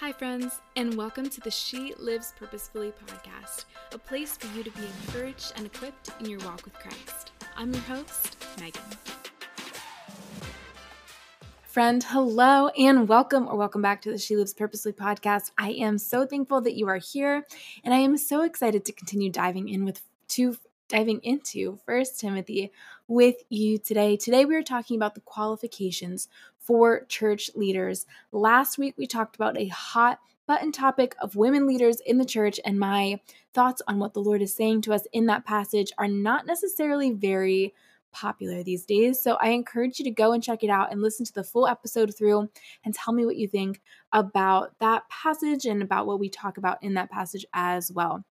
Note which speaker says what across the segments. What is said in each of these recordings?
Speaker 1: Hi, friends, and welcome to the She Lives Purposefully podcast, a place for you to be encouraged and equipped in your walk with Christ. I'm your host, Megan. Friend, hello and welcome or welcome back to the She Lives Purposely podcast. I am so thankful that you are here, and I am so excited to continue diving in with two diving into First Timothy with you today. Today we are talking about the qualifications for church leaders. Last week we talked about a hot button topic of women leaders in the church and my thoughts on what the Lord is saying to us in that passage are not necessarily very popular these days. So I encourage you to go and check it out and listen to the full episode through and tell me what you think about that passage and about what we talk about in that passage as well.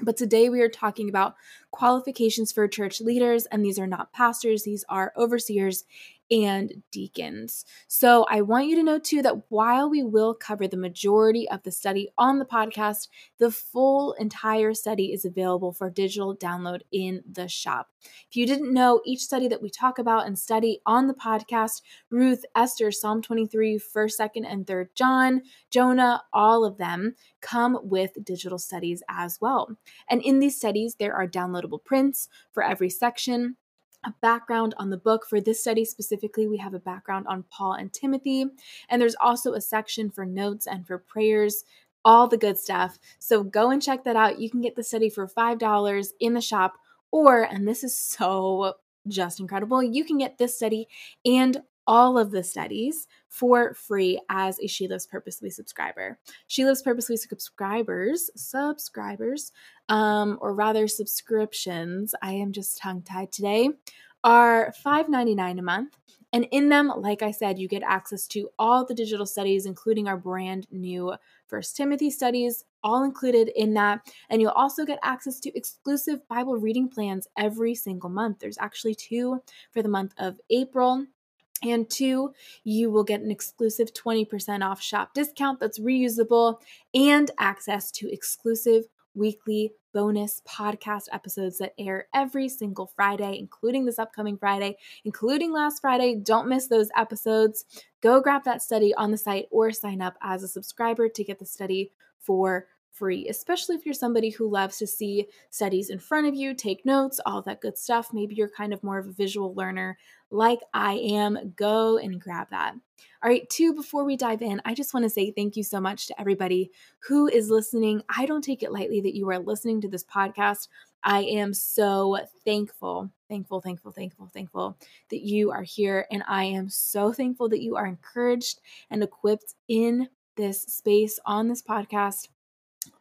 Speaker 1: But today we are talking about qualifications for church leaders, and these are not pastors, these are overseers and deacons. So I want you to know too that while we will cover the majority of the study on the podcast, the full entire study is available for digital download in the shop. If you didn't know, each study that we talk about and study on the podcast, Ruth, Esther, Psalm 23, 1st, 2nd, and 3rd John, Jonah, all of them come with digital studies as well. And in these studies, there are downloadable prints for every section a background on the book. For this study specifically, we have a background on Paul and Timothy. And there's also a section for notes and for prayers, all the good stuff. So go and check that out. You can get the study for $5 in the shop, or, and this is so just incredible, you can get this study and all of the studies for free as a She Lives Purposely subscriber. She Lives Purposely subscribers, subscribers, um, or rather subscriptions, I am just tongue tied today, are $5.99 a month. And in them, like I said, you get access to all the digital studies, including our brand new First Timothy studies, all included in that. And you'll also get access to exclusive Bible reading plans every single month. There's actually two for the month of April and two, you will get an exclusive 20% off shop discount that's reusable and access to exclusive weekly bonus podcast episodes that air every single Friday, including this upcoming Friday, including last Friday. Don't miss those episodes. Go grab that study on the site or sign up as a subscriber to get the study for free, especially if you're somebody who loves to see studies in front of you, take notes, all that good stuff. Maybe you're kind of more of a visual learner like I am. Go and grab that. All right, two, before we dive in, I just want to say thank you so much to everybody who is listening. I don't take it lightly that you are listening to this podcast. I am so thankful, thankful, thankful, thankful, thankful that you are here. And I am so thankful that you are encouraged and equipped in this space on this podcast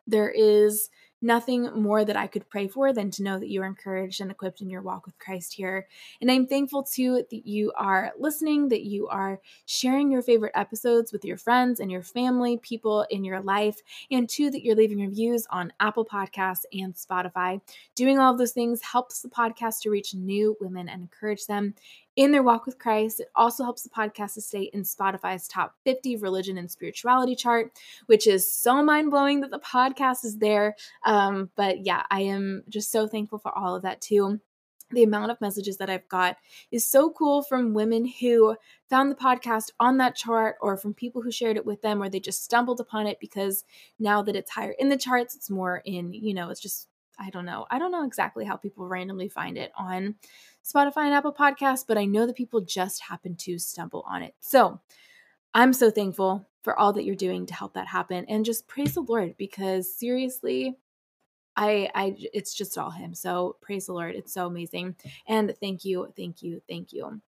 Speaker 1: there is nothing more that I could pray for than to know that you are encouraged and equipped in your walk with Christ here. And I'm thankful too that you are listening, that you are sharing your favorite episodes with your friends and your family, people in your life, and two, that you're leaving reviews on Apple Podcasts and Spotify. Doing all of those things helps the podcast to reach new women and encourage them in their walk with Christ. It also helps the podcast to stay in Spotify's top 50 religion and spirituality chart, which is so mind blowing that the podcast is there. Um, but yeah, I am just so thankful for all of that too. The amount of messages that I've got is so cool from women who found the podcast on that chart or from people who shared it with them or they just stumbled upon it because now that it's higher in the charts, it's more in, you know, it's just I don't know. I don't know exactly how people randomly find it on Spotify and Apple Podcasts, but I know that people just happen to stumble on it. So I'm so thankful for all that you're doing to help that happen and just praise the Lord because seriously, I I it's just all him. So praise the Lord. It's so amazing. And thank you, thank you, thank you.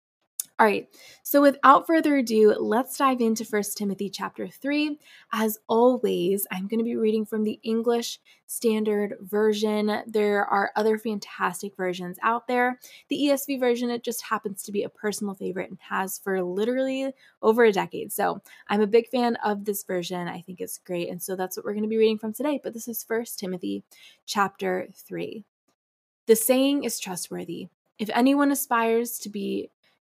Speaker 1: All right, so without further ado, let's dive into 1 Timothy chapter 3. As always, I'm going to be reading from the English Standard Version. There are other fantastic versions out there. The ESV version, it just happens to be a personal favorite and has for literally over a decade. So I'm a big fan of this version. I think it's great. And so that's what we're going to be reading from today. But this is 1 Timothy chapter 3. The saying is trustworthy. If anyone aspires to be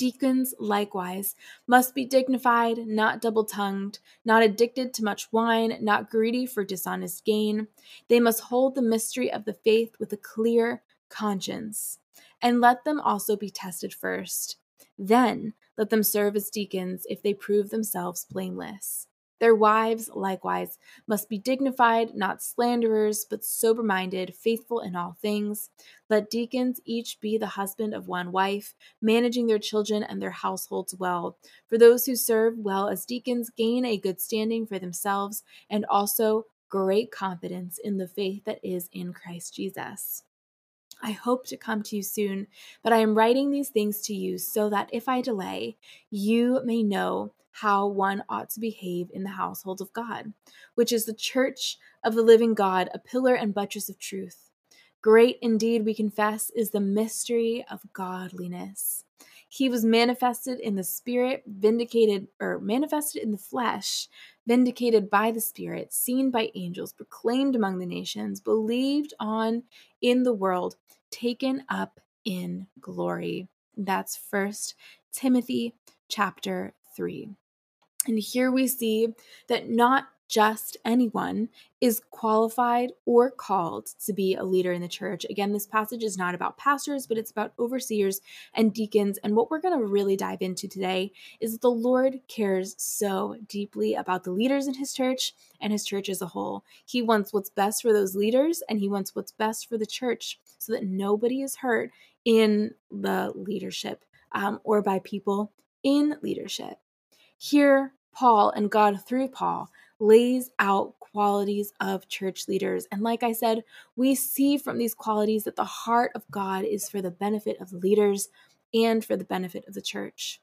Speaker 1: Deacons, likewise, must be dignified, not double tongued, not addicted to much wine, not greedy for dishonest gain. They must hold the mystery of the faith with a clear conscience. And let them also be tested first. Then let them serve as deacons if they prove themselves blameless. Their wives, likewise, must be dignified, not slanderers, but sober minded, faithful in all things. Let deacons each be the husband of one wife, managing their children and their households well. For those who serve well as deacons gain a good standing for themselves and also great confidence in the faith that is in Christ Jesus. I hope to come to you soon, but I am writing these things to you so that if I delay, you may know how one ought to behave in the household of God, which is the church of the living God, a pillar and buttress of truth. Great indeed, we confess, is the mystery of godliness. He was manifested in the spirit, vindicated, or manifested in the flesh, vindicated by the spirit, seen by angels, proclaimed among the nations, believed on in the world, taken up in glory. That's First Timothy chapter 3. And here we see that not just anyone is qualified or called to be a leader in the church. Again, this passage is not about pastors, but it's about overseers and deacons. And what we're going to really dive into today is that the Lord cares so deeply about the leaders in his church and his church as a whole. He wants what's best for those leaders and he wants what's best for the church so that nobody is hurt in the leadership um, or by people in leadership. Here, Paul and God through Paul lays out qualities of church leaders. And like I said, we see from these qualities that the heart of God is for the benefit of the leaders and for the benefit of the church.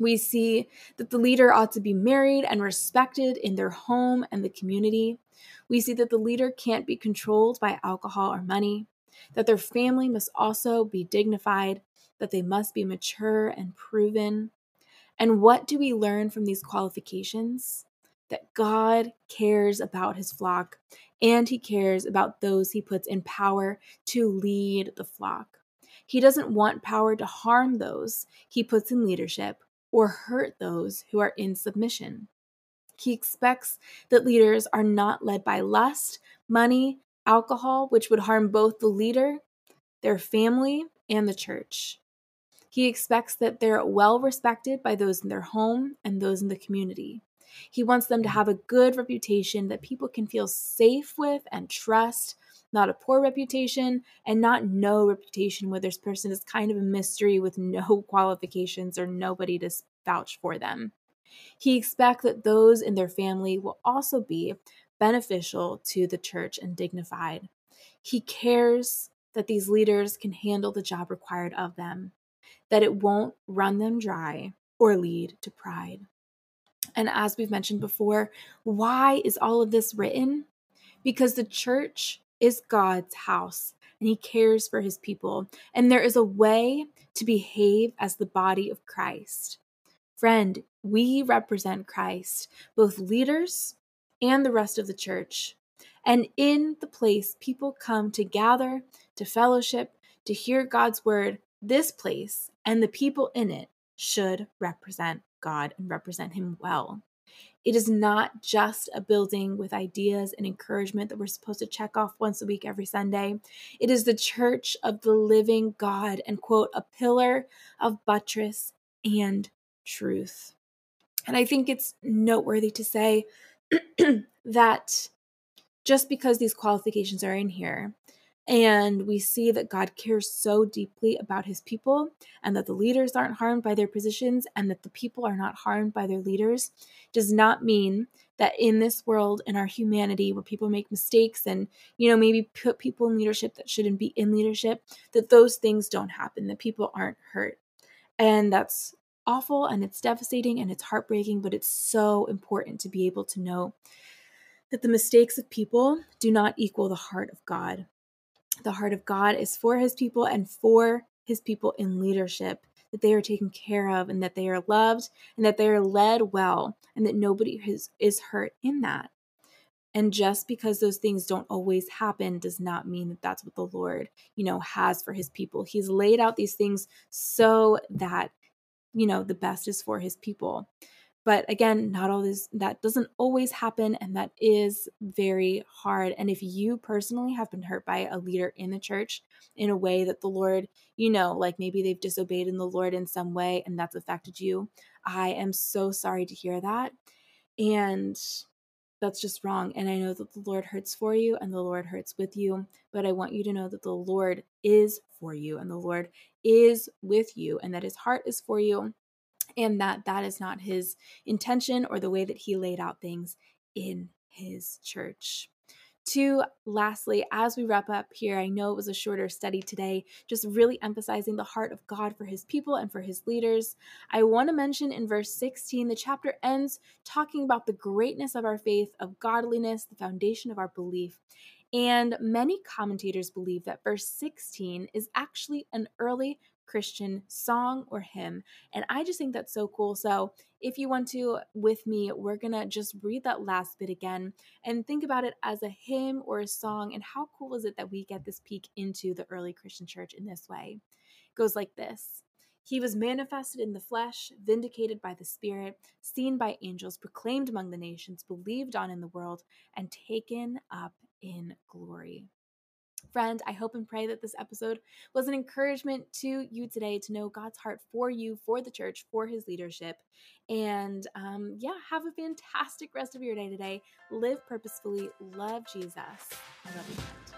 Speaker 1: We see that the leader ought to be married and respected in their home and the community. We see that the leader can't be controlled by alcohol or money, that their family must also be dignified, that they must be mature and proven, and what do we learn from these qualifications? That God cares about his flock and he cares about those he puts in power to lead the flock. He doesn't want power to harm those he puts in leadership or hurt those who are in submission. He expects that leaders are not led by lust, money, alcohol, which would harm both the leader, their family, and the church. He expects that they're well respected by those in their home and those in the community. He wants them to have a good reputation that people can feel safe with and trust, not a poor reputation, and not no reputation where this person is kind of a mystery with no qualifications or nobody to vouch for them. He expects that those in their family will also be beneficial to the church and dignified. He cares that these leaders can handle the job required of them that it won't run them dry or lead to pride. And as we've mentioned before, why is all of this written? Because the church is God's house and he cares for his people. And there is a way to behave as the body of Christ. Friend, we represent Christ, both leaders and the rest of the church. And in the place people come to gather, to fellowship, to hear God's word, this place and the people in it should represent God and represent Him well. It is not just a building with ideas and encouragement that we're supposed to check off once a week every Sunday. It is the church of the living God and, quote, a pillar of buttress and truth. And I think it's noteworthy to say that just because these qualifications are in here and we see that God cares so deeply about his people and that the leaders aren't harmed by their positions and that the people are not harmed by their leaders does not mean that in this world in our humanity where people make mistakes and you know maybe put people in leadership that shouldn't be in leadership that those things don't happen that people aren't hurt and that's awful and it's devastating and it's heartbreaking, but it's so important to be able to know that the mistakes of people do not equal the heart of God. The heart of God is for his people and for his people in leadership, that they are taken care of and that they are loved and that they are led well and that nobody is, is hurt in that. And just because those things don't always happen does not mean that that's what the Lord, you know, has for his people. He's laid out these things so that, you know, the best is for his people. But again, not all this that doesn't always happen and that is very hard. And if you personally have been hurt by a leader in the church in a way that the Lord, you know, like maybe they've disobeyed in the Lord in some way and that's affected you, I am so sorry to hear that. And that's just wrong. And I know that the Lord hurts for you and the Lord hurts with you. But I want you to know that the Lord is for you and the Lord is with you and that his heart is for you and that that is not his intention or the way that he laid out things in his church. Two, lastly, as we wrap up here, I know it was a shorter study today, just really emphasizing the heart of God for his people and for his leaders. I want to mention in verse 16, the chapter ends talking about the greatness of our faith, of godliness, the foundation of our belief. And many commentators believe that verse 16 is actually an early Christian song or hymn. And I just think that's so cool. So, if you want to with me, we're going to just read that last bit again and think about it as a hymn or a song. And how cool is it that we get this peek into the early Christian church in this way? It goes like this. He was manifested in the flesh, vindicated by the Spirit, seen by angels, proclaimed among the nations, believed on in the world, and taken up in glory. Friend, I hope and pray that this episode was an encouragement to you today to know God's heart for you, for the church, for his leadership. And um, yeah, have a fantastic rest of your day today. Live purposefully, love Jesus. I love you.